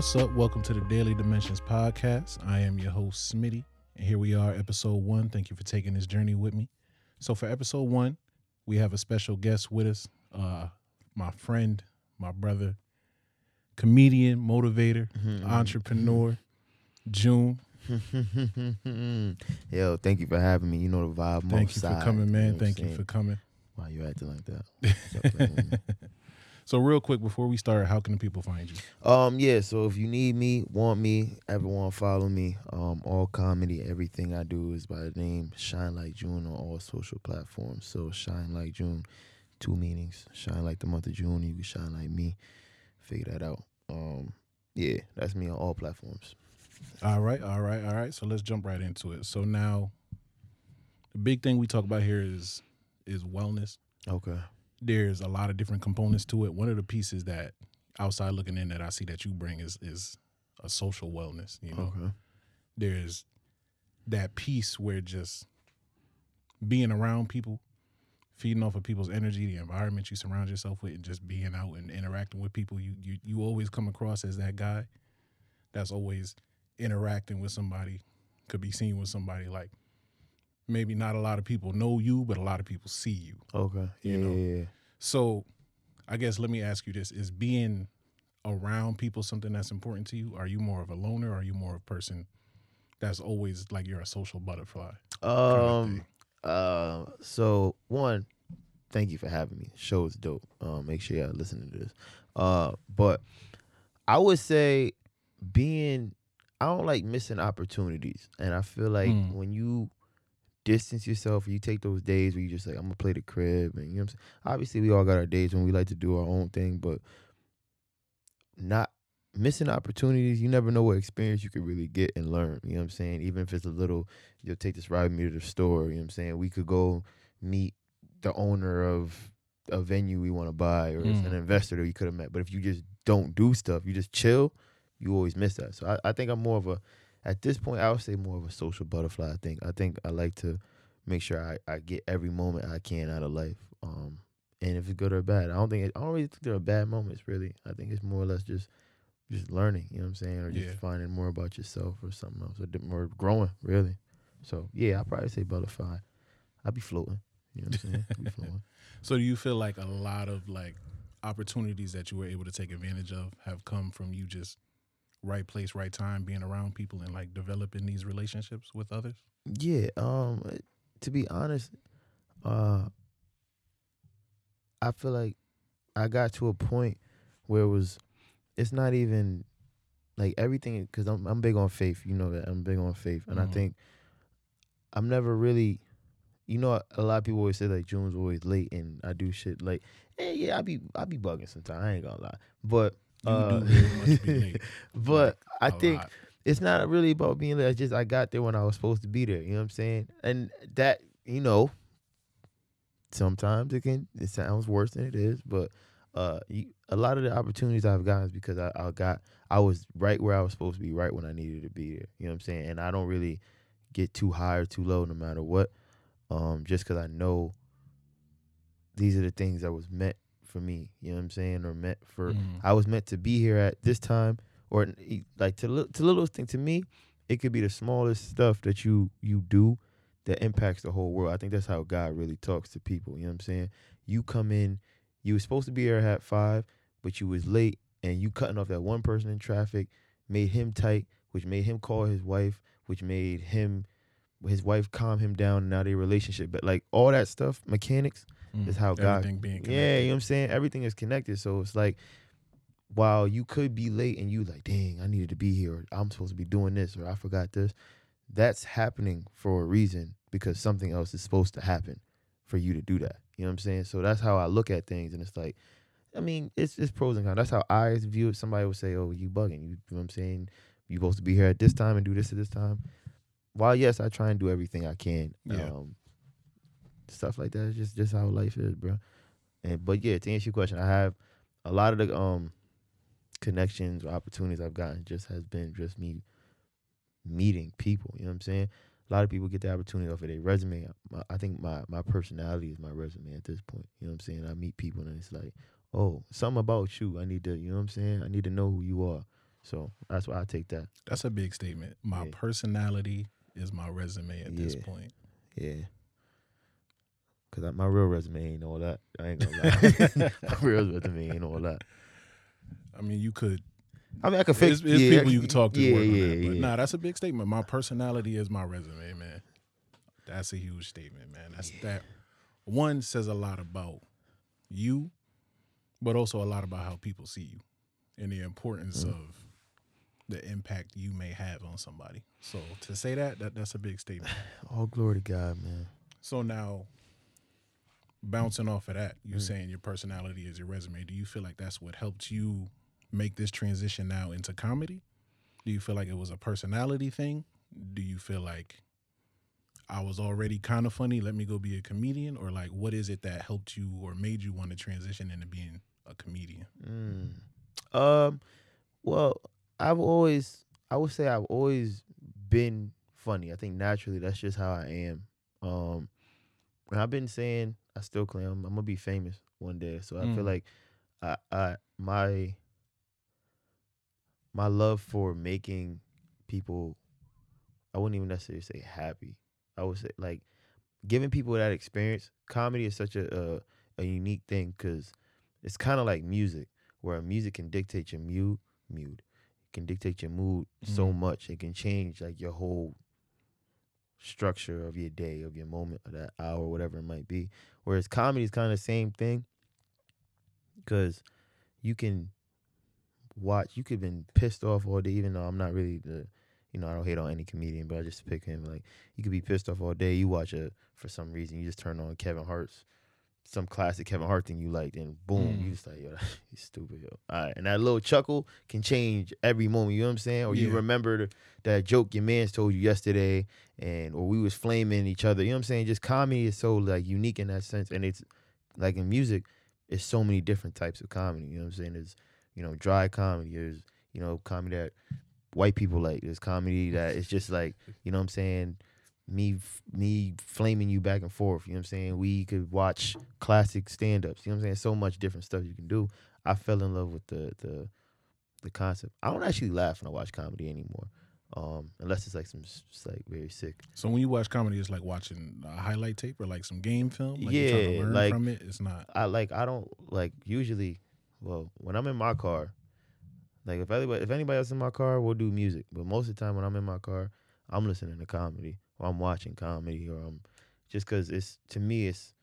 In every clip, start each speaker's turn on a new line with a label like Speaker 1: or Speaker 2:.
Speaker 1: What's up? Welcome to the Daily Dimensions podcast. I am your host, Smitty, and here we are, episode one. Thank you for taking this journey with me. So, for episode one, we have a special guest with us, uh, my friend, my brother, comedian, motivator, entrepreneur, June.
Speaker 2: Yo, thank you for having me. You know the vibe.
Speaker 1: Thank you for
Speaker 2: outside,
Speaker 1: coming,
Speaker 2: you
Speaker 1: man.
Speaker 2: know
Speaker 1: Thank you for coming.
Speaker 2: Why you acting like that?
Speaker 1: So, real quick, before we start, how can the people find you?
Speaker 2: um, yeah. So if you need me, want me, ever want to follow me, um, all comedy, everything I do is by the name Shine Like June on all social platforms. So Shine Like June, two meanings. Shine like the month of June. You can shine like me. Figure that out. Um, yeah, that's me on all platforms.
Speaker 1: All right, all right, all right. So let's jump right into it. So now, the big thing we talk about here is is wellness.
Speaker 2: Okay.
Speaker 1: There's a lot of different components to it. One of the pieces that outside looking in that I see that you bring is is a social wellness. You know,
Speaker 2: Okay.
Speaker 1: there's that piece where just being around people, feeding off of people's energy, the environment you surround yourself with, and just being out and interacting with people. You you you always come across as that guy that's always interacting with somebody, could be seen with somebody like maybe not a lot of people know you, but a lot of people see you.
Speaker 2: Okay.
Speaker 1: You
Speaker 2: yeah,
Speaker 1: know.
Speaker 2: yeah.
Speaker 1: So I guess let me ask you this. Is being around people something that's important to you? Are you more of a loner or are you more of a person that's always like you're a social butterfly?
Speaker 2: Um. Uh. So one, thank you for having me. Show is dope. Um. Make sure y'all listen to this. Uh. But I would say being. I don't like missing opportunities, and I feel like
Speaker 1: Mm.
Speaker 2: when you distance yourself, you take those days where you just like I'm gonna play the crib, and you know what I'm saying. Obviously, we all got our days when we like to do our own thing, but not missing opportunities. You never know what experience you could really get and learn. You know what I'm saying? Even if it's a little, you'll take this ride with me to the store. You know what I'm saying? We could go meet the owner of a venue we want to buy, or it's an
Speaker 1: Mm.
Speaker 2: investor that we could have met. But if you just don't do stuff, you just chill, you always miss that. So I, I think I'm more of a, at this point, I would say more of a social butterfly. I think I think I like to make sure I, I get every moment I can out of life. Um, and if it's good or bad, I don't think it, I don't really think there are bad moments. Really, I think it's more or less just just learning. You know what I'm saying, or just
Speaker 1: Yeah.
Speaker 2: finding more about yourself or something else, or more growing. Really. So yeah, I probably say butterfly. I'd be floating. You know what I'm saying? I'd be floating.
Speaker 1: So do you feel like a lot of like opportunities that you were able to take advantage of have come from you just right place, right time, being around people and like developing these relationships with others?
Speaker 2: Yeah, um to be honest, uh I feel like I got to a point where it was it's not even like everything cuz I'm I'm big on faith, you know that. I'm big on faith and I
Speaker 1: Mhm.
Speaker 2: think I'm never really you know a lot of people always say like June's always late and I do shit like eh, yeah, I be I be bugging sometimes. I ain't to lie. But uh,
Speaker 1: do very much be
Speaker 2: but I
Speaker 1: a
Speaker 2: think
Speaker 1: lot.
Speaker 2: it's not really about being late. It's just I got there when I was supposed to be there. You know what I'm saying? And that, you know, sometimes it can it sounds worse than it is, but uh, you, a lot of the opportunities I've gotten is because I, I got I was right where I was supposed to be, right when I needed to be there. You know what I'm saying? And I don't really get too high or too low, no matter what. Um, just because I know these are the things that was meant for me. You know what I'm saying? Or meant for
Speaker 1: Mhm.
Speaker 2: I was meant to be here at this time, or like to to littlest thing to me, it could be the smallest stuff that you you do that impacts the whole world. I think that's how God really talks to people. You know what I'm saying? You come in, you were supposed to be here at five, but you was late, and you cutting off that one person in traffic made him tight, which made him call his wife, which made him his wife calm him down. Now their relationship, but like all that stuff, mechanics is how God
Speaker 1: Everything being
Speaker 2: yeah, you know what I'm saying? Everything is connected. So it's like while you could be late and you like, dang, I needed to be here, or I'm supposed to be doing this, or I forgot this. That's happening for a reason because something else is supposed to happen for you to do that. You know what I'm saying? So that's how I look at things, and it's like, I mean, it's it's pros and cons. That's how I view it. Somebody would say, "Oh, you bugging." You, you know what I'm saying? You supposed to be here at this time and do this at this time. While yes, I try and do everything I can.
Speaker 1: Yeah.
Speaker 2: Um, stuff like that is just just how life is, bro. And but yeah, to answer your question, I have a lot of the um connections or opportunities I've gotten just has been just me meeting people. You know what I'm saying? A lot of people get the opportunity off of their resume. My, I think my my personality is my resume at this point. You know what I'm saying? I meet people and it's like, oh, something about you. I need to, you know what I'm saying? I need to know who you are. So that's why I take that.
Speaker 1: That's a big statement. My
Speaker 2: Yeah.
Speaker 1: personality is my resume at this point.
Speaker 2: Yeah. Cause I, my real resume ain't all that. I ain't gonna lie. my real resume ain't all that.
Speaker 1: I mean, you could.
Speaker 2: I mean, I could fix. Yeah,
Speaker 1: people you could talk to.
Speaker 2: Yeah,
Speaker 1: work on
Speaker 2: yeah,
Speaker 1: that, but
Speaker 2: yeah.
Speaker 1: Nah, that's a big statement. My personality is my resume, man. That's a huge statement, man. That's that. One says a lot about you, but also a lot about how people see you and the importance
Speaker 2: Mm.
Speaker 1: of the impact you may have on somebody. So to say that, that that's a big statement.
Speaker 2: All glory to God, man.
Speaker 1: So now, bouncing off of that, you're
Speaker 2: Mm.
Speaker 1: saying your personality is your resume. Do you feel like that's what helped you make this transition now into comedy? Do you feel like it was a personality thing? Do you feel like I was already kind of funny, let me go be a comedian? Or like, what is it that helped you or made you want to transition into being a comedian?
Speaker 2: Mm. Um, well, I've always, I would say, I've always been funny. I think naturally that's just how I am. Um, and I've been saying I still claim I'm, I'm gonna be famous one day. So I feel
Speaker 1: Mm.
Speaker 2: like I, I, my, my love for making people, I wouldn't even necessarily say happy. I would say like giving people that experience. Comedy is such a a, a unique thing because it's kind of like music where music can dictate your mood, mood, can dictate your mood so
Speaker 1: Mhm.
Speaker 2: much. It can change like your whole structure of your day, of your moment, of that hour, whatever it might be. Whereas comedy is kind of the same thing because you can watch. You could been pissed off all day, even though I'm not really the. You know, I don't hate on any comedian, but I just pick him. Like, you could be pissed off all day. You watch a for some reason, you just turn on Kevin Hart's some classic Kevin Hart thing you liked, and boom,
Speaker 1: Mm.
Speaker 2: you just like, yo, he's stupid, yo. All right, and that little chuckle can change every moment. You know what I'm saying? Or you
Speaker 1: Yeah.
Speaker 2: remember that joke your man's told you yesterday, and or we was flaming each other. You know what I'm saying? Just comedy is so like unique in that sense, and it's like in music, it's so many different types of comedy. You know what I'm saying? There's you know dry comedy. There's you know comedy that white people like. There's comedy that it's just like you know what I'm saying me me flaming you back and forth. You know what I'm saying? We could watch classic stand ups. You know what I'm saying? So much different stuff you can do. I fell in love with the the the concept. I don't actually laugh when I watch comedy anymore. Um, unless it's like some like very sick.
Speaker 1: So when you watch comedy, it's like watching a highlight tape or like some game film. Like you're to
Speaker 2: Yeah,
Speaker 1: learn
Speaker 2: like-
Speaker 1: from it. It's not.
Speaker 2: I like I don't like usually well, when I'm in my car, like if anybody if anybody else in my car, we'll do music. But most of the time when I'm in my car, I'm listening to comedy or I'm watching comedy or I'm just cuz it's to me it's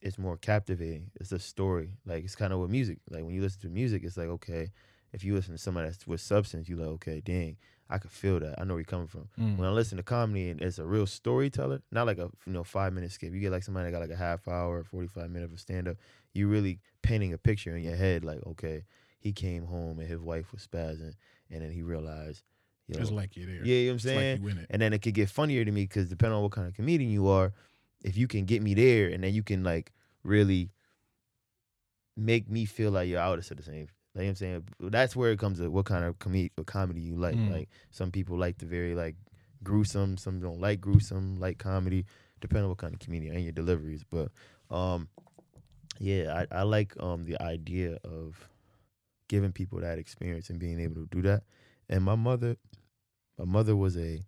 Speaker 2: it's more captivating. It's a story. Like it's kind of with music. Like when you listen to music, it's like okay, if you listen to somebody that's with substance, you like okay, dang, I can feel that. I know where you're coming from.
Speaker 1: Mm.
Speaker 2: When I listen to comedy and it's a real storyteller, not like a you know five minute skip. You get like somebody that got like a half hour, forty five minute of a stand up. You really painting a picture in your head, like okay, he came home and his wife was spazzing, and then he realized, yo,
Speaker 1: It's like you're there.
Speaker 2: yeah, you know what I'm saying.
Speaker 1: like you
Speaker 2: and then it could get funnier to me because depending on what kind of comedian you are, if you can get me there, and then you can like really make me feel like you're out of the same. Like you know what I'm saying, that's where it comes to what kind of com- comedy you like.
Speaker 1: Mm.
Speaker 2: Like some people like the very like gruesome, some don't like gruesome, like comedy, depending on what kind of comedian and your deliveries. But um, yeah, I, I like um the idea of giving people that experience and being able to do that. And my mother, my mother was a,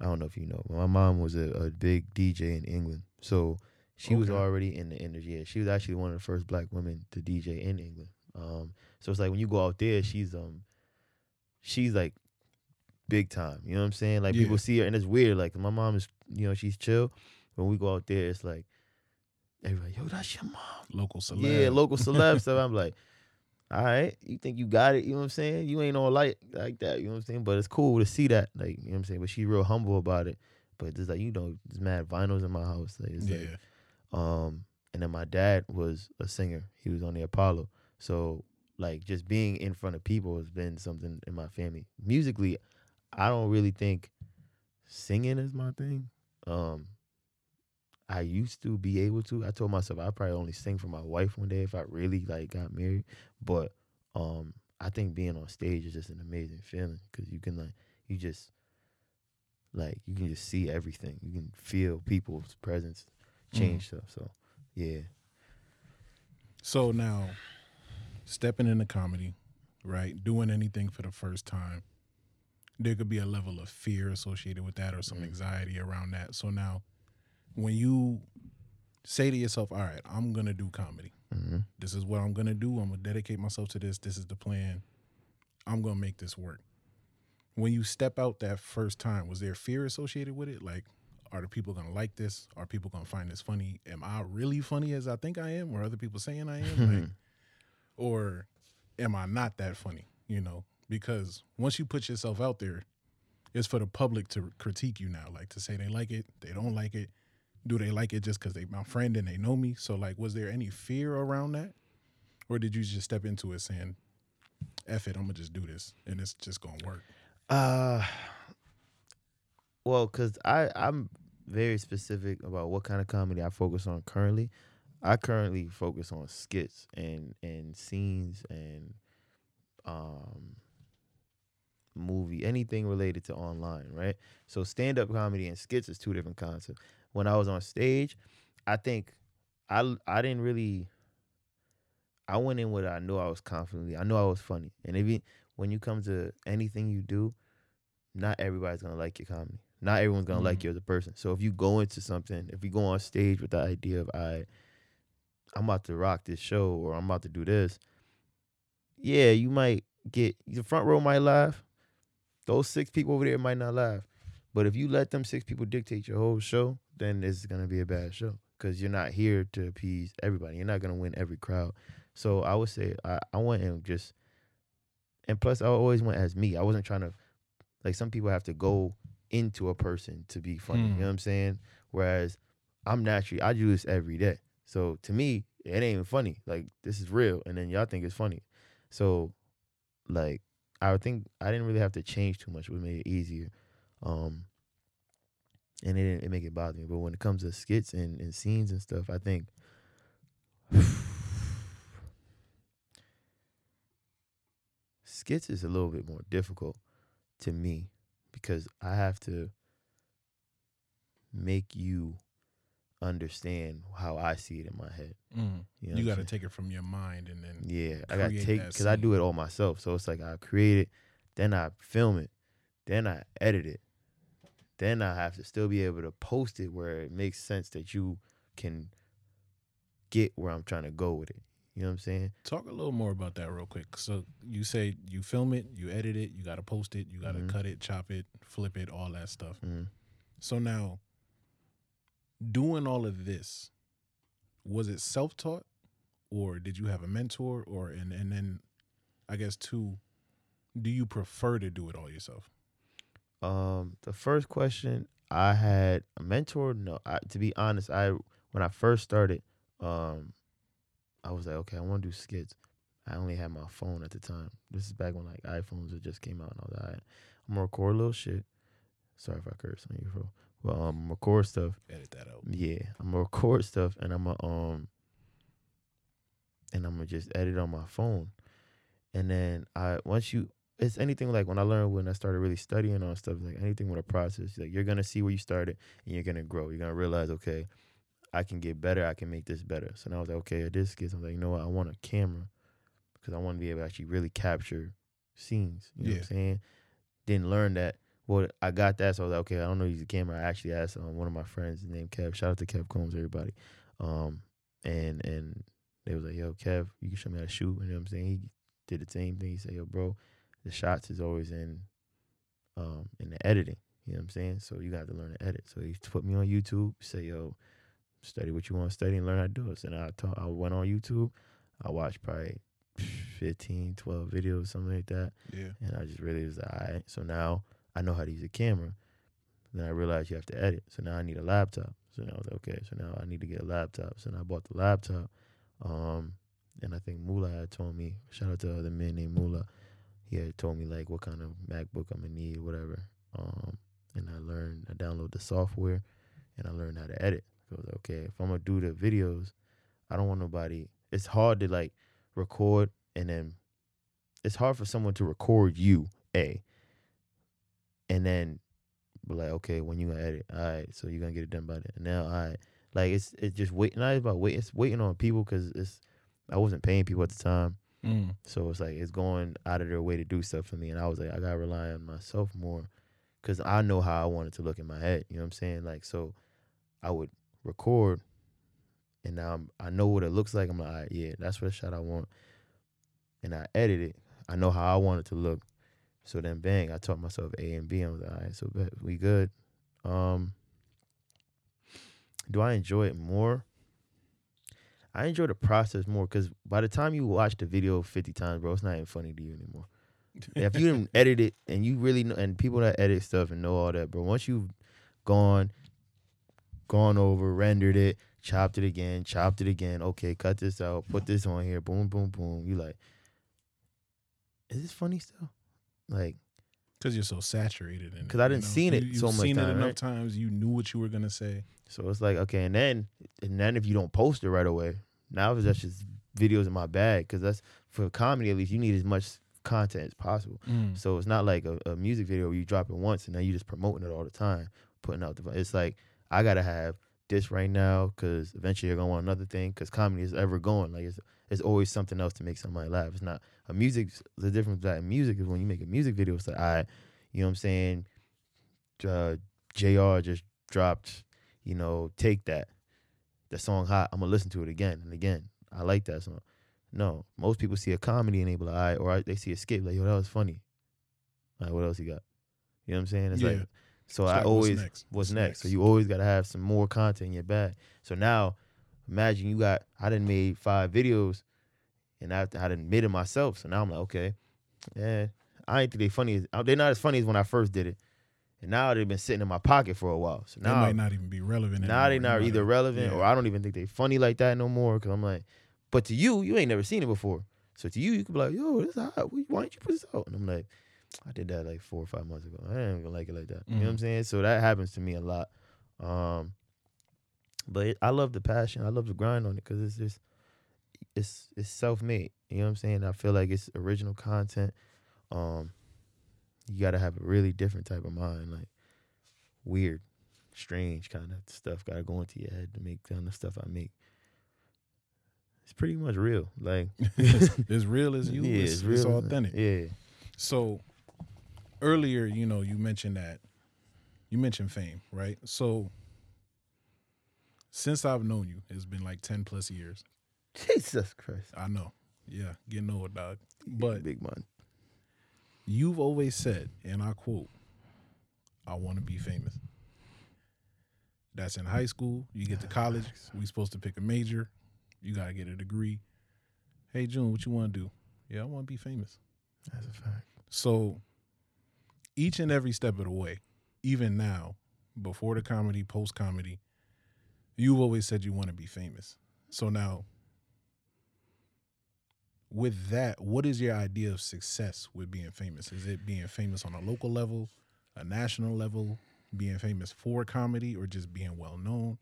Speaker 2: I don't know if you know, but my mom was a, a big DJ in England. So she was already in the industry. Yeah, she was actually one of the first black women to DJ in England. Um, so it's like when you go out there, she's um, she's like big time. You know what I'm saying? Like
Speaker 1: Yeah.
Speaker 2: people see her, and it's weird. Like my mom is, you know, she's chill. When we go out there, it's like everybody, yo, that's your mom.
Speaker 1: Local celeb.
Speaker 2: Yeah, local celeb stuff. I'm like, all right, you think you got it? You know what I'm saying? You ain't all like like that. You know what I'm saying? But it's cool to see that. Like, you know what I'm saying? But she's real humble about it. But just like, you know, there's mad vinyls in my house. Like, it's
Speaker 1: yeah.
Speaker 2: like, um, and then my dad was a singer. He was on the Apollo. So like just being in front of people has been something in my family. Musically, I don't really think singing is my thing. Um, I used to be able to. I told myself I'd probably only sing for my wife one day if I really like got married. But um, I think being on stage is just an amazing feeling because you can like you just like you can just see everything. You can feel people's presence change stuff. So yeah,
Speaker 1: So now, stepping into comedy, right? Doing anything for the first time, there could be a level of fear associated with that or some
Speaker 2: Mm.
Speaker 1: anxiety around that. So now, when you say to yourself, "All right, I'm gonna do comedy.
Speaker 2: hmm
Speaker 1: This is what I'm gonna do. I'm gonna dedicate myself to this. This is the plan. I'm gonna make this work." When you step out that first time, was there fear associated with it? Like, are the people gonna like this? Are people gonna find this funny? Am I really funny as I think I am, or other people saying I am? Like, or am I not that funny? You know, because once you put yourself out there, it's for the public to critique you now, like to say they like it, they don't like it. Do they like it just because they my friend and they know me? So like, was there any fear around that, or did you just step into it saying, "F it, I'm gonna just do this and it's just gonna work"?
Speaker 2: Uh, well, cause I I'm very specific about what kind of comedy I focus on currently. I currently focus on skits and and scenes and um movie anything related to online, right? So stand up comedy and skits is two different concepts. When I was on stage, I think I I didn't really I went in with I knew I was confidently. I knew I was funny. And even when you come to anything you do, not everybody's gonna like your comedy. Not everyone's gonna like
Speaker 1: Mhm.
Speaker 2: you as a person. So if you go into something, if you go on stage with the idea of I I'm about to rock this show or I'm about to do this, yeah, you might get the front row might laugh. Those six people over there might not laugh. But if you let them six people dictate your whole show, then it's gonna be a bad show. Cause you're not here to appease everybody. You're not gonna win every crowd. So I would say I, I went and just and plus I always went as me. I wasn't trying to like some people have to go into a person to be funny. You
Speaker 1: Hmm.
Speaker 2: know what I'm saying? Whereas I'm naturally I do this every day. So to me, it ain't even funny. Like this is real. And then y'all think it's funny. So like I think I didn't really have to change too much, which made it easier. Um and it didn't it make it bother me. But when it comes to skits and, and scenes and stuff, I think skits is a little bit more difficult to me because I have to make you understand how I see it in my head. Mm. You, know
Speaker 1: You, got to take it from your mind and then
Speaker 2: Yeah, I got to take because I do it all myself. So it's like I create it, then I film it, then I edit it, then I have to still be able to post it where it makes sense that you can get where I'm trying to go with it. You know what I'm saying?
Speaker 1: Talk a little more about that real quick. So you say you film it, you edit it, you got to post it, you got to
Speaker 2: Mhm.
Speaker 1: cut it, chop it, flip it, all that stuff.
Speaker 2: Mhm.
Speaker 1: So now, doing all of this, was it self taught, or did you have a mentor, or and and then, I guess two, do you prefer to do it all yourself?
Speaker 2: Um, the first question I had a mentor. No, I, to be honest, I when I first started, um, I was like, okay, I want to do skits. I only had my phone at the time. This is back when like iPhones had just came out and all that. I'm gonna record a little shit. Sorry if I curse on you, bro. But um, record stuff.
Speaker 1: Edit that out.
Speaker 2: Yeah, I'm gonna record stuff and I'm gonna um, and I'm gonna just edit on my phone. And then I once you it's anything like when I learned when I started really studying on stuff like anything with a process like you're gonna see where you started and you're gonna grow. You're gonna realize okay, I can get better. I can make this better. So now I was like okay, this gets. I'm like you know what? I want a camera because I want to be able to actually really capture scenes. You know what
Speaker 1: Yeah.
Speaker 2: I'm saying? Didn't learn that. Well, I got that, so I was like, okay, I don't know use a camera. I actually asked um, one of my friends named Kev. Shout out to Kev Combs, everybody. Um, and and they was like, yo, Kev, you can show me how to shoot. You know what I'm saying? He did the same thing. He said, yo, bro, the shots is always in um in the editing. You know what I'm saying? So you got to learn to edit. So he put me on YouTube. Say, yo, study what you want to study and learn how to do it. So then I taught, I went on YouTube. I watched probably 15, 12 videos, something like that.
Speaker 1: Yeah.
Speaker 2: And I just really was like, all right. So now I know how to use a camera. Then I realized you have to edit. So now I need a laptop. So now I was like, okay, so now I need to get a laptop. So now I bought the laptop. Um, and I think Mula had told me, shout out to other men named Mula. He had told me like what kind of MacBook I'm gonna need, whatever. Um, and I learned, I download the software and I learned how to edit. I was okay, if I'm gonna do the videos, I don't want nobody. It's hard to like record and then it's hard for someone to record you, A. And then be like, okay, when you gonna edit? All right, so you're gonna get it done by then. Now, all right, like it's it's just waiting. Not about waiting. It's waiting on people because it's I wasn't paying people at the time.
Speaker 1: Mm.
Speaker 2: So it's like it's going out of their way to do stuff for me, and I was like, I gotta rely on myself more, cause I know how I wanted to look in my head. You know what I'm saying? Like, so I would record, and now I'm, I know what it looks like. I'm like, yeah, that's what shot I want, and I edit it. I know how I want it to look. So then, bang, I taught myself A and B. I was like, all right, so we good. Um, do I enjoy it more? I enjoy the process more because by the time you watch the video 50 times, bro, it's not even funny to you anymore. if you didn't edit it and you really know, and people that edit stuff and know all that, bro, once you've gone, gone over, rendered it, chopped it again, chopped it again, okay, cut this out, put this on here, boom, boom, boom, you like, is this funny still? Like,
Speaker 1: Because you're so saturated in
Speaker 2: Because I didn't
Speaker 1: know?
Speaker 2: seen it
Speaker 1: You-
Speaker 2: so
Speaker 1: you've
Speaker 2: much
Speaker 1: seen it enough
Speaker 2: right?
Speaker 1: times. You knew what you were gonna say.
Speaker 2: So it's like okay, and then and then if you don't post it right away, now it's that's just videos in my bag because that's for comedy at least you need as much content as possible. So it's not like a, a music video where you drop it once and then you just promoting it all the time, putting out the. It's like I gotta have this right now because eventually you're gonna want another thing because comedy is ever going. Like it's it's always something else to make somebody laugh. It's not a music. The difference that music is when you make a music video, it's like I, you know what I'm saying. Uh, Jr. just dropped, you know, take that. The song hot. I'm gonna listen to it again and again. I like that song. No, most people see a comedy and they be like, all right, or they see a skit like, yo, that was funny. All right, what else you got? You know what I'm saying? It's
Speaker 1: Yeah.
Speaker 2: like, so
Speaker 1: It's
Speaker 2: I
Speaker 1: like, what's
Speaker 2: always
Speaker 1: next?
Speaker 2: what's,
Speaker 1: What's
Speaker 2: next? So you always gotta have some more content in your bag. So now, imagine you got I didn't made five videos, and I I done made it myself. So now I'm like, okay, yeah, I ain't think they funny. As, they're not as funny as when I first did it, and now they've been sitting in my pocket for a while. So now They
Speaker 1: might not even be relevant.
Speaker 2: now
Speaker 1: they're
Speaker 2: not either relevant
Speaker 1: yeah.
Speaker 2: or I don't even think they're funny like that no more. Cause I'm like, but to you, you ain't never seen it before. So to you, you could be like, yo, this hot. Why why don't you put this out? And I'm like, I did that like four or five months ago. I ain't gonna like it like that. You know what I'm
Speaker 1: Mhm.
Speaker 2: saying? So that happens to me a lot. Um, but it, I love the passion. I love the grind on it because it's just it's it's self made. You know what I'm saying? I feel like it's original content. Um, you got to have a really different type of mind, like weird, strange kind of stuff. Got to go into your head to make kind of stuff I make. It's pretty much real. Like
Speaker 1: as real as you.
Speaker 2: yeah,
Speaker 1: it's, it's
Speaker 2: real.
Speaker 1: Uh, authentic.
Speaker 2: Yeah.
Speaker 1: So earlier, you know, you mentioned that you mentioned fame, right? So since I've known you, it's been like ten plus years.
Speaker 2: Jesus Christ.
Speaker 1: I know. Yeah, getting old, dog. But
Speaker 2: big man.
Speaker 1: You've always said, and I quote, I want to be famous. That's in high school. You get to ah, college. We supposed to pick a major. You gotta get a degree. Hey June, what you want to do? Yeah, I want to be famous.
Speaker 2: That's a fact.
Speaker 1: So each and every step of the way, even now, before the comedy, post comedy, you've always said you want to be famous. So now, with that, what is your idea of success with being famous? Is it being famous on a local level, a national level, being famous for comedy, or just being well known?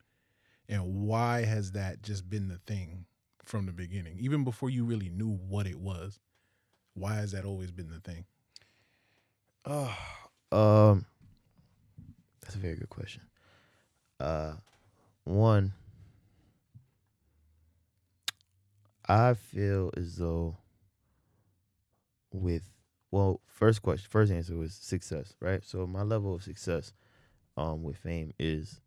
Speaker 1: And why has that just been the thing from the beginning, even before you really knew what it was? Why has that always been the thing?
Speaker 2: Um, that's a very good question. Uh, one, I feel as though with well, first question, first answer was success, right? So my level of success, um, with fame is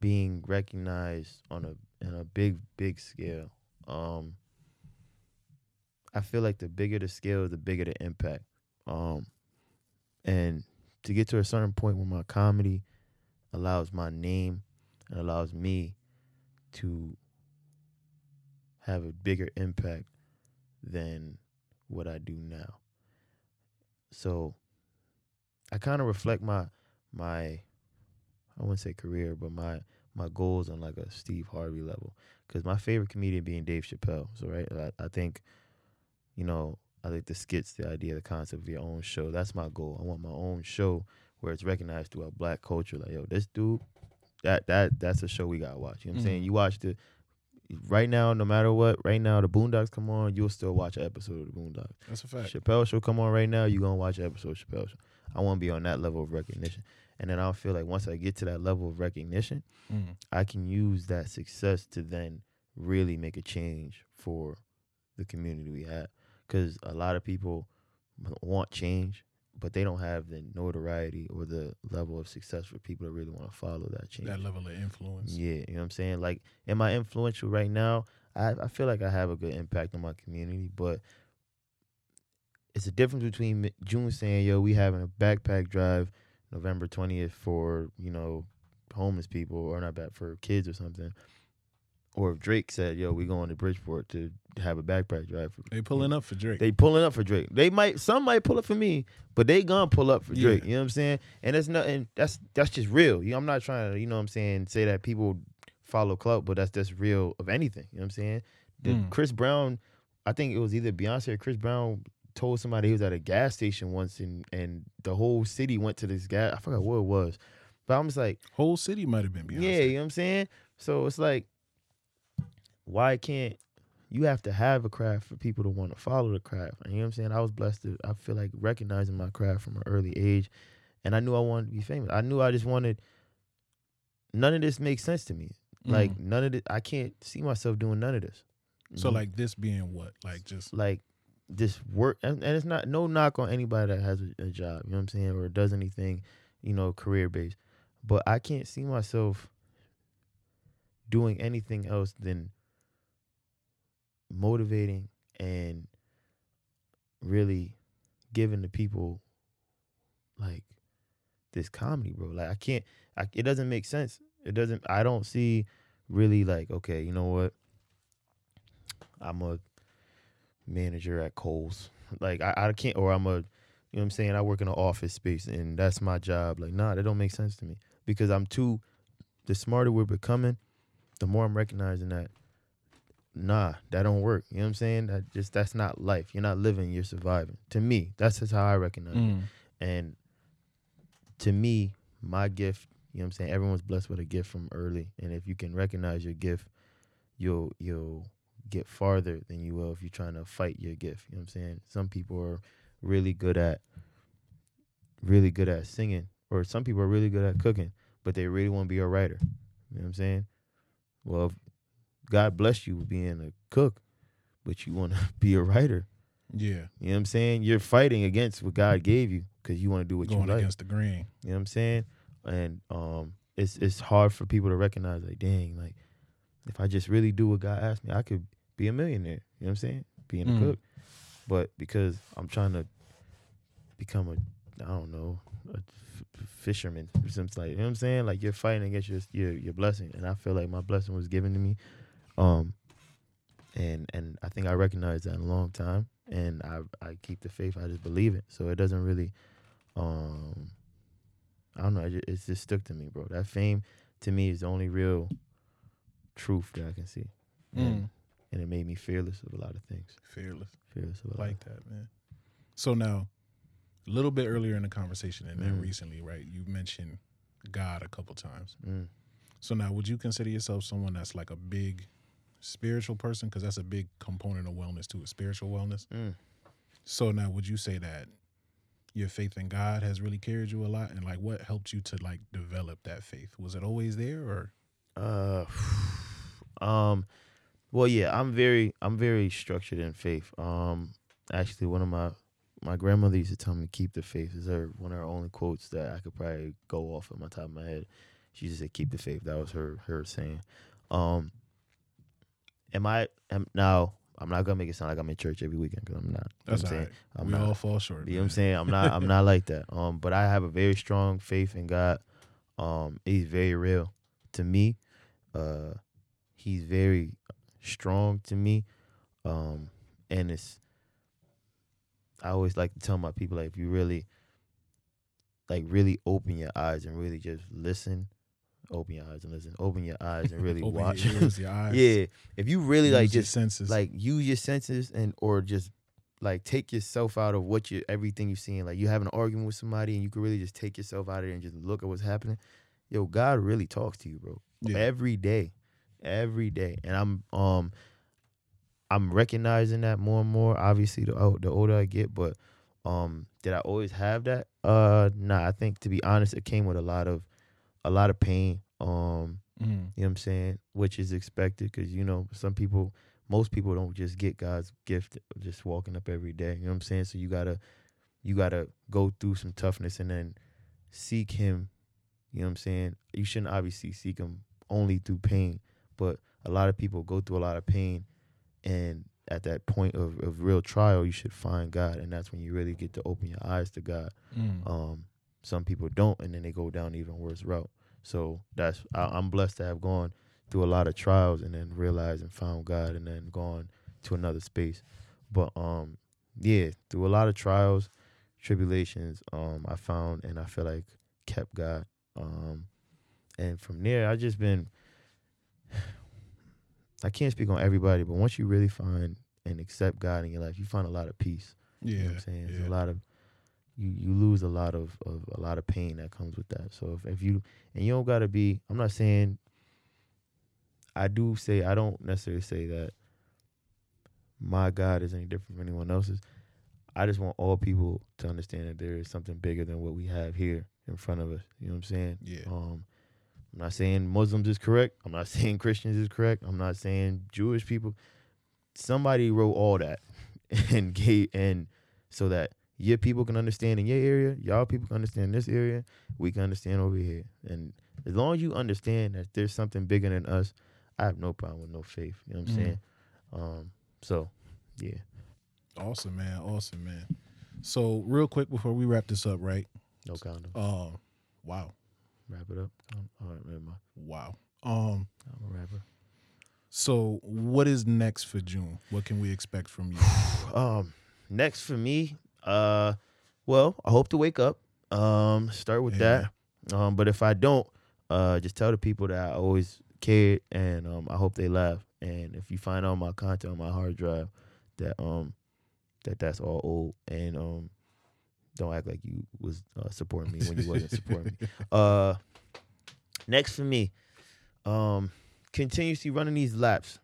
Speaker 2: being recognized on a in a big big scale. Um, I feel like the bigger the scale, the bigger the impact. Um, and to get to a certain point where my comedy allows my name and allows me to have a bigger impact than what I do now. So I kind of reflect my my I wouldn't say career, but my my goals on like a Steve Harvey level. Because my favorite comedian being Dave Chappelle. So right, I, I think, you know, I think the skits, the idea, the concept of your own show. That's my goal. I want my own show where it's recognized throughout black culture. Like, yo, this dude, that that that's a show we gotta watch. You know what I'm saying?
Speaker 1: Mhm.
Speaker 2: You watch the right now, no matter what, right now the Boondocks come on, you'll still watch an episode of the Boondocks.
Speaker 1: That's a fact.
Speaker 2: Chappelle show come on right now, you're gonna watch an episode of Chappelle show. I wanna be on that level of recognition. And then I feel like once I get to that level of recognition,
Speaker 1: Mm.
Speaker 2: I can use that success to then really make a change for the community we have because a lot of people want change but they don't have the notoriety or the level of success for people that really want to follow that change.
Speaker 1: That level of influence.
Speaker 2: yeah you know what i'm saying? Like am i influential right now? I, I feel like i have a good impact on my community but it's a difference between june saying yo we having a backpack drive november 20th for you know homeless people or not bad for kids or something. Or if drake said yo we going to bridgeport to have a backpack drive for
Speaker 1: They pulling up for Drake.
Speaker 2: they pulling up for Drake. They might some might pull up for me, but they gonna pull up for
Speaker 1: Yeah.
Speaker 2: Drake. You know what I'm saying? And that's nothing that's that's just real. You know, I'm not trying to, you know what I'm saying, say that people follow club, but that's just real of anything. You know what I'm saying? The
Speaker 1: Mm.
Speaker 2: Chris Brown, I think it was either Beyonce or Chris Brown told somebody he was at a gas station once and and the whole city went to this gas I forgot what it was. But I'm just like,
Speaker 1: Whole city might have been Beyonce.
Speaker 2: yeah, you know what I'm saying? So it's like, why can't you have to have a craft for people to want to follow the craft? You know what I'm saying? I was blessed to I feel like recognizing my craft from an early age. And I knew I wanted to be famous. I knew I just wanted none of this makes sense to me. Like
Speaker 1: Mm.
Speaker 2: none of it I can't see myself doing none of this.
Speaker 1: So
Speaker 2: Mhm.
Speaker 1: like this being what? Like just
Speaker 2: like this work and, and it's not no knock on anybody that has a, a job, you know what I'm saying, or does anything, you know, career based. But I can't see myself doing anything else than motivating and really giving the people like this comedy, bro. Like I can't I, it doesn't make sense. It doesn't I don't see really like, okay, you know what? I'm a manager at Kohl's. Like I, I can't or I'm a you know what I'm saying, I work in an office space and that's my job. Like, nah, that don't make sense to me. Because I'm too the smarter we're becoming, the more I'm recognizing that nah, that don't work. You know what I'm saying? That just that's not life. You're not living, you're surviving. To me, that's just how I recognize it.
Speaker 1: mm.
Speaker 2: And to me, my gift, you know what I'm saying, everyone's blessed with a gift from early. And if you can recognize your gift, you'll you'll get farther than you will if you're trying to fight your gift. You know what I'm saying? Some people are really good at really good at singing, or some people are really good at cooking, but they really want to be a writer. You know what I'm saying? Well, God bless you with being a cook, but you want to be a writer.
Speaker 1: yeah,
Speaker 2: You know what I'm saying? You're fighting against what God gave you because you want to do what
Speaker 1: going
Speaker 2: you like.
Speaker 1: Going against the grain.
Speaker 2: You know what I'm saying? And um, it's it's hard for people to recognize like, dang, like if I just really do what God asked me, I could be a millionaire. You know what I'm saying? Being a
Speaker 1: Mm.
Speaker 2: cook. But because I'm trying to become a, I don't know, a f- fisherman or something like, you know what I'm saying? Like you're fighting against your your your blessing, and I feel like my blessing was given to me, um, and and I think I recognized that in a long time, and I I keep the faith. I just believe it, so it doesn't really, um, I don't know. It just, it's just stuck to me, bro. That fame to me is the only real truth that I can see,
Speaker 1: Mm.
Speaker 2: and, and it made me fearless of a lot of things.
Speaker 1: Fearless.
Speaker 2: Fearless of a lot.
Speaker 1: like that, man. So now, a little bit earlier in the conversation, and then
Speaker 2: Mm.
Speaker 1: recently, right? You mentioned God a couple times.
Speaker 2: Mm.
Speaker 1: So now, would you consider yourself someone that's like a big spiritual person? Because that's a big component of wellness too, spiritual wellness.
Speaker 2: Mm.
Speaker 1: So now, would you say that your faith in God has really carried you a lot, and like what helped you to like develop that faith? Was it always there, or
Speaker 2: Uh, um, well, yeah, I'm very, I'm very structured in faith. Um, actually, one of my my grandmother used to tell me keep the faith. Is her one of her only quotes that I could probably go off of my top of my head. She just said keep the faith. That was her her saying. Um, am I? Am now? I'm not gonna make it sound like I'm in church every weekend because I'm not. You know
Speaker 1: that's
Speaker 2: what I'm
Speaker 1: right?
Speaker 2: saying? I'm
Speaker 1: we
Speaker 2: not.
Speaker 1: all fall short.
Speaker 2: You know what I'm saying? I'm not I'm not like that. Um, but I have a very strong faith in God. Um, he's very real to me. Uh, he's very strong to me. Um, and it's I always like to tell my people like if you really like really open your eyes and really just listen, open your eyes and listen, open your eyes and really watch.
Speaker 1: your ears, your eyes.
Speaker 2: yeah, if you really like
Speaker 1: Use your
Speaker 2: just
Speaker 1: senses.
Speaker 2: like use your senses and or just like take yourself out of what you everything you're seeing. Like you have an argument with somebody and you can really just take yourself out of it and just look at what's happening. Yo, God really talks to you, bro.
Speaker 1: Yeah.
Speaker 2: Every day. Every day. And I'm um I'm recognizing that more and more. Obviously the o- the older I get, but um did I always have that? Uh nah, I think to be honest, it came with a lot of a lot of pain. Um
Speaker 1: Mm.
Speaker 2: you know what I'm saying? Which is expected because, you know, some people most people don't just get God's gift just walking up every day. You know what I'm saying? So you gotta you gotta go through some toughness and then seek him. You know what I'm saying? You shouldn't obviously seek him only through pain, but a lot of people go through a lot of pain and at that point of, of real trial you should find God and that's when you really get to open your eyes to God.
Speaker 1: Mm.
Speaker 2: Um some people don't and then they go down even worse route. So that's I, I'm blessed to have gone through a lot of trials and then realized and found God and then gone to another space. But um yeah, through a lot of trials, tribulations, um, I found and I feel like kept God. Um and from there I just been I can't speak on everybody, but once you really find and accept God in your life, you find a lot of peace.
Speaker 1: Yeah.
Speaker 2: You know what I'm saying? There's
Speaker 1: yeah.
Speaker 2: a lot of you you lose a lot of, of a lot of pain that comes with that. So if, if you and you don't gotta be I'm not saying I do say I don't necessarily say that my God is any different from anyone else's. I just want all people to understand that there is something bigger than what we have here in front of us. You know what I'm saying?
Speaker 1: Yeah.
Speaker 2: Um, I'm not saying Muslims is correct. I'm not saying Christians is correct. I'm not saying Jewish people. Somebody wrote all that and gave and so that your people can understand in your area, y'all people can understand in this area, we can understand over here. And as long as you understand that there's something bigger than us, I have no problem with no faith. You know what I'm
Speaker 1: Mm.
Speaker 2: saying? Um, so yeah.
Speaker 1: Awesome, man. Awesome, man. So real quick before we wrap this up, right?
Speaker 2: No condom.
Speaker 1: Uh, wow,
Speaker 2: Wrap it up. Um, all right, never mind.
Speaker 1: wow. Um,
Speaker 2: I'm a rapper.
Speaker 1: so what is next for June? What can we expect from you?
Speaker 2: Um, next for me, uh, well, I hope to wake up. Um, start with
Speaker 1: Yeah.
Speaker 2: that. Um, but if I don't, uh, just tell the people that I always cared, and um, I hope they laugh. And if you find all my content on my hard drive, that um, that that's all old, and um, don't act like you was uh, supporting me when you wasn't supporting me. Uh, next for me, um, continuously running these laps.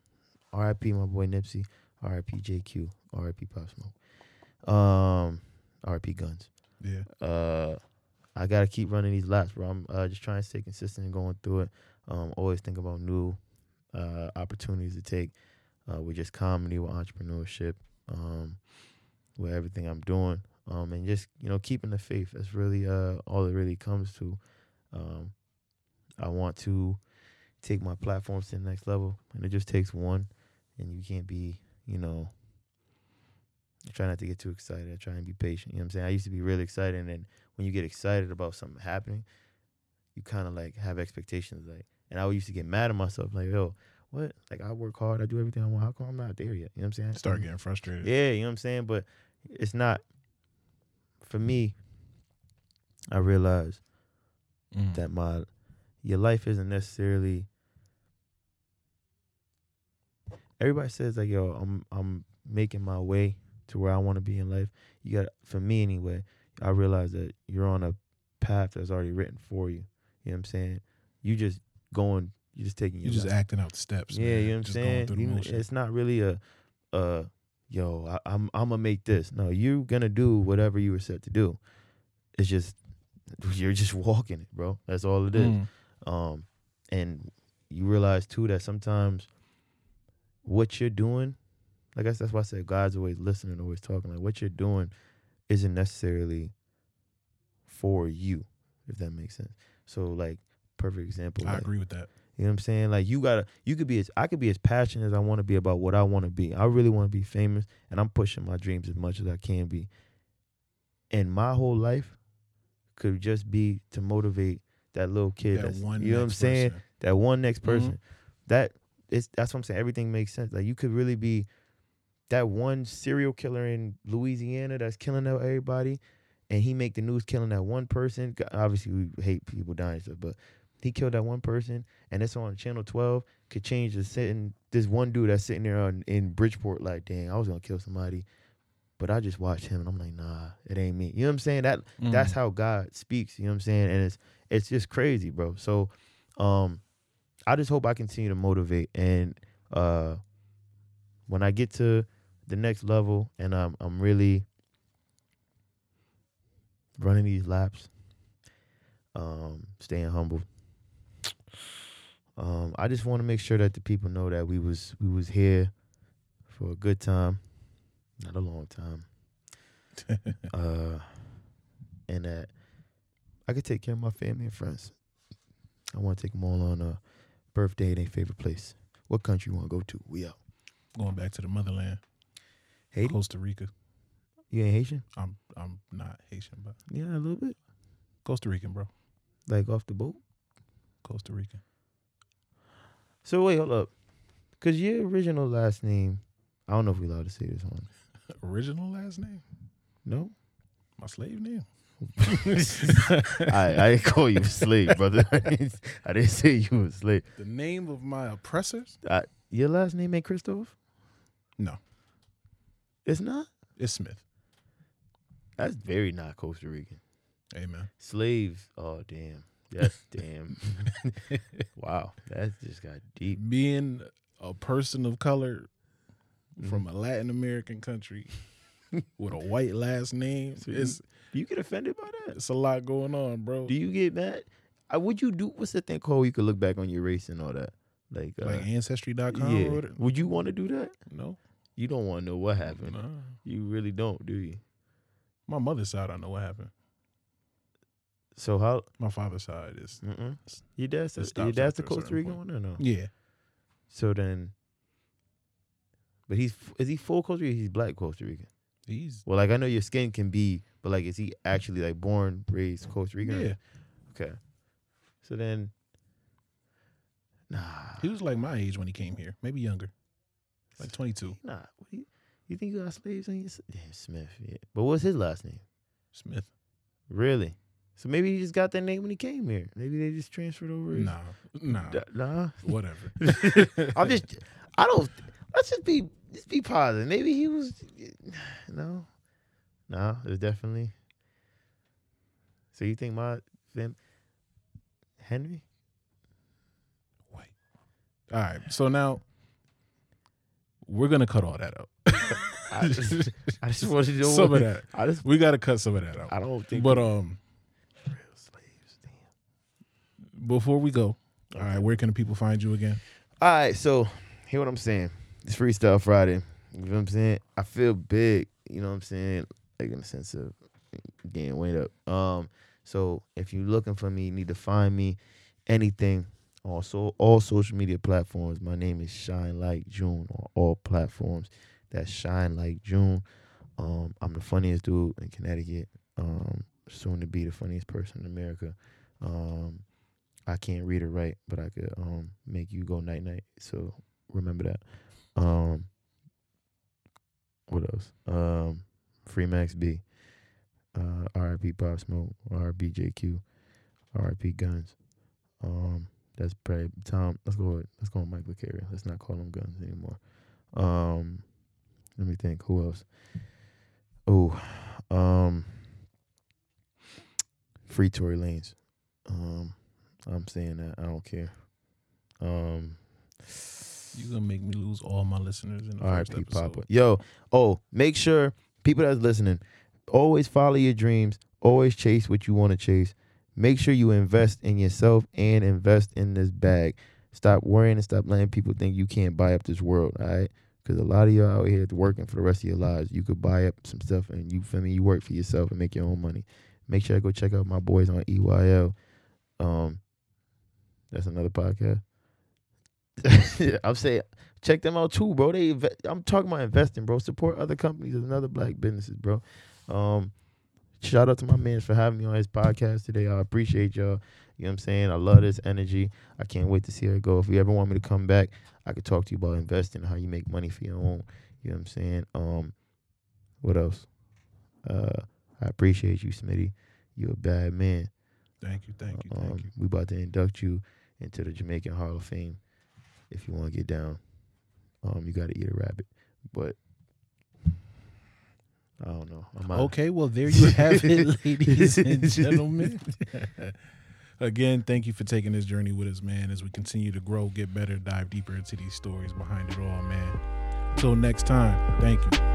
Speaker 2: R.I.P. my boy Nipsey. R.I.P. JQ. R.I.P. Pop Smoke. Um, RP Guns.
Speaker 1: Yeah.
Speaker 2: Uh, I gotta keep running these laps, bro. I'm uh, just trying to stay consistent and going through it. Um, always think about new uh, opportunities to take uh, with just comedy, with entrepreneurship, um, with everything I'm doing, um, and just you know keeping the faith. That's really uh, all it really comes to. Um, I want to take my platforms to the next level, and it just takes one, and you can't be, you know. I try not to get too excited. I try and be patient. You know what I'm saying? I used to be really excited, and then when you get excited about something happening, you kind of like have expectations. Like, and I used to get mad at myself, like, yo, what? Like, I work hard, I do everything I want. How come I'm not there yet? You know what I'm saying?
Speaker 1: Start getting frustrated.
Speaker 2: Yeah, you know what I'm saying? But it's not for me, I realize
Speaker 1: Mm.
Speaker 2: that my your life isn't necessarily everybody says like yo i'm i'm making my way to where i want to be in life you got for me anyway i realize that you're on a path that's already written for you you know what i'm saying you just going you just taking
Speaker 1: You're just
Speaker 2: life.
Speaker 1: acting out the steps.
Speaker 2: yeah
Speaker 1: man.
Speaker 2: you know what i'm
Speaker 1: Just going
Speaker 2: saying You- it's not really a uh yo I, i'm i'm gonna make this no you're gonna do whatever you were set to do it's just you're just walking it bro that's all it is
Speaker 1: Mm.
Speaker 2: um, and you realize too that sometimes what you're doing, I that's why I said God's always listening, always talking. Like what you're doing isn't necessarily for you, if that makes sense. So like perfect example.
Speaker 1: I
Speaker 2: like,
Speaker 1: agree with that.
Speaker 2: You know what I'm saying? Like you gotta, you could be as I could be as passionate as I want to be about what I want to be. I really want to be famous, and I'm pushing my dreams as much as I can be. And my whole life could just be to motivate that little kid.
Speaker 1: that one.
Speaker 2: you know what I'm saying?
Speaker 1: person.
Speaker 2: That one next
Speaker 1: Mhm.
Speaker 2: person. That is that's what I'm saying. Everything makes sense. Like you could really be that one serial killer in Louisiana that's killing everybody, and he make the news killing that one person. Obviously, we hate people dying stuff, but he killed that one person, and it's on Channel 12. Could change the sitting. This one dude that's sitting there on, in Bridgeport, like, dang, I was gonna kill somebody, but I just watched him, and I'm like, nah, it ain't me. You know what I'm saying? That that's
Speaker 1: Mm.
Speaker 2: how God speaks. You know what I'm saying? And it's it's just crazy, bro. So, um, I just hope I continue to motivate, and uh, when I get to the next level, and I'm I'm really running these laps, um, staying humble. Um, I just want to make sure that the people know that we was we was here for a good time, not a long time. uh, and that I could take care of my family and friends. I want to take them all on a birthday at their favorite place. What country you want to go to? We out.
Speaker 1: Going back to the motherland,
Speaker 2: Haiti?
Speaker 1: Costa Rica.
Speaker 2: You ain't Haitian?
Speaker 1: I'm I'm not Haitian, but
Speaker 2: Yeah, a little bit.
Speaker 1: Costa Rican, bro.
Speaker 2: Like off the boat.
Speaker 1: Costa Rican.
Speaker 2: So wait, hold up. Cause your original last name, I don't know if we allowed to say this one.
Speaker 1: Original last name?
Speaker 2: No,
Speaker 1: My slave name?
Speaker 2: I I didn't call you a slave, brother. I didn't, I didn't say you were a slave.
Speaker 1: The name of my oppressors?
Speaker 2: I, your last name ain't Christoph?
Speaker 1: No,
Speaker 2: It's not.
Speaker 1: it's Smith.
Speaker 2: That's very not Costa Rican.
Speaker 1: Amen.
Speaker 2: Slaves. Oh damn. That's damn. wow, that just got deep.
Speaker 1: Being a person of color from a Latin American country with a white last name,
Speaker 2: So you- Do you get offended by that?
Speaker 1: it's a lot going on, bro.
Speaker 2: Do you get mad? Uh, would you do? What's the thing called? You could look back on your race and all that. Like, uh,
Speaker 1: like ancestry.com
Speaker 2: yeah. Would you want to do that?
Speaker 1: No.
Speaker 2: You don't want to know what happened.
Speaker 1: Nah.
Speaker 2: You really don't, do you?
Speaker 1: My mother's side, I know what happened.
Speaker 2: So how?
Speaker 1: My father's side is
Speaker 2: Mm-mm. Your dad's the, your dad's the
Speaker 1: a
Speaker 2: Costa Rican one or no?
Speaker 1: yeah.
Speaker 2: So then, but he's is he full Costa Rican? He's black Costa Rican.
Speaker 1: He's
Speaker 2: Well, like I know your skin can be, but like is he actually like born raised Costa Rican?
Speaker 1: yeah.
Speaker 2: Okay. So then, nah.
Speaker 1: He was like my age when he came here, maybe younger, like 22.
Speaker 2: Nah. What do you, you think you got slaves on your? Yeah, Smith. Yeah. But what's his last name?
Speaker 1: Smith.
Speaker 2: Really? So maybe he just got that name when he came here. Maybe they just transferred over. his-
Speaker 1: Nah, nah,
Speaker 2: D- Nah.
Speaker 1: whatever.
Speaker 2: I'm just. I don't. Let's just be. Just be positive. Maybe he was. No. No. It's definitely. So you think my fam, Henry?
Speaker 1: White. All right. So now we're gonna cut all that out.
Speaker 2: I just, I just wanted to know
Speaker 1: some of that.
Speaker 2: I just.
Speaker 1: We gotta cut some of that out.
Speaker 2: I don't think.
Speaker 1: But um,
Speaker 2: real slaves. Damn.
Speaker 1: before we go, all right, where can the people find you again?
Speaker 2: All right, so hear what I'm saying. It's Freestyle Friday. You know what I'm saying? I feel big, you know what I'm saying? Like in the sense of getting weight up. Um, so if you're looking for me, you need to find me anything. Also, all social media platforms. My name is Shine Like June on all platforms. That's Shine Like June. Um, I'm the funniest dude in Connecticut. Um, soon to be the funniest person in America. Um, I can't read or write, but I could um make you go night night. So remember that. Um what else? Um Free Max B. Uh RIP Pop Smoke, RIP JQ, RIP Guns. Um that's probably Tom let's go with let's go with Mike Carey. Let's not call him guns anymore. Um let me think, who else? Oh, um Free Tory Lanez. Um I'm saying that. I don't care. Um,
Speaker 1: You gonna make me lose all my listeners in the first
Speaker 2: R.I.P.
Speaker 1: episode.
Speaker 2: Papa. Yo, oh, make sure people that's listening, always follow your dreams. Always chase what you want to chase. Make sure you invest in yourself and invest in this bag. Stop worrying and stop letting people think you can't buy up this world. All right, because a lot of y'all out here working for the rest of your lives. You could buy up some stuff and you feel me. You work for yourself and make your own money. Make sure I go check out my boys on EYL. Um, that's another podcast. I'm saying check them out too, bro. They I'm talking about investing, bro. Support other companies and other black businesses, bro. Um, shout out to my man for having me on his podcast today. I appreciate y'all. You know what I'm saying? I love this energy. I can't wait to see how it go. If you ever want me to come back, I could talk to you about investing, how you make money for your own. You know what I'm saying? Um, what else? Uh, I appreciate you, Smitty. You're a bad man.
Speaker 1: Thank you, thank you,
Speaker 2: Um,
Speaker 1: thank you.
Speaker 2: We about to induct you into the Jamaican Hall of Fame. If you want to get down, um, you got to eat a rabbit. But I don't know. I'm out.
Speaker 1: Okay, well there you have it, ladies and gentlemen. Again, thank you for taking this journey with us, man. As we continue to grow, get better, dive deeper into these stories behind it all, man. Till next time, thank you.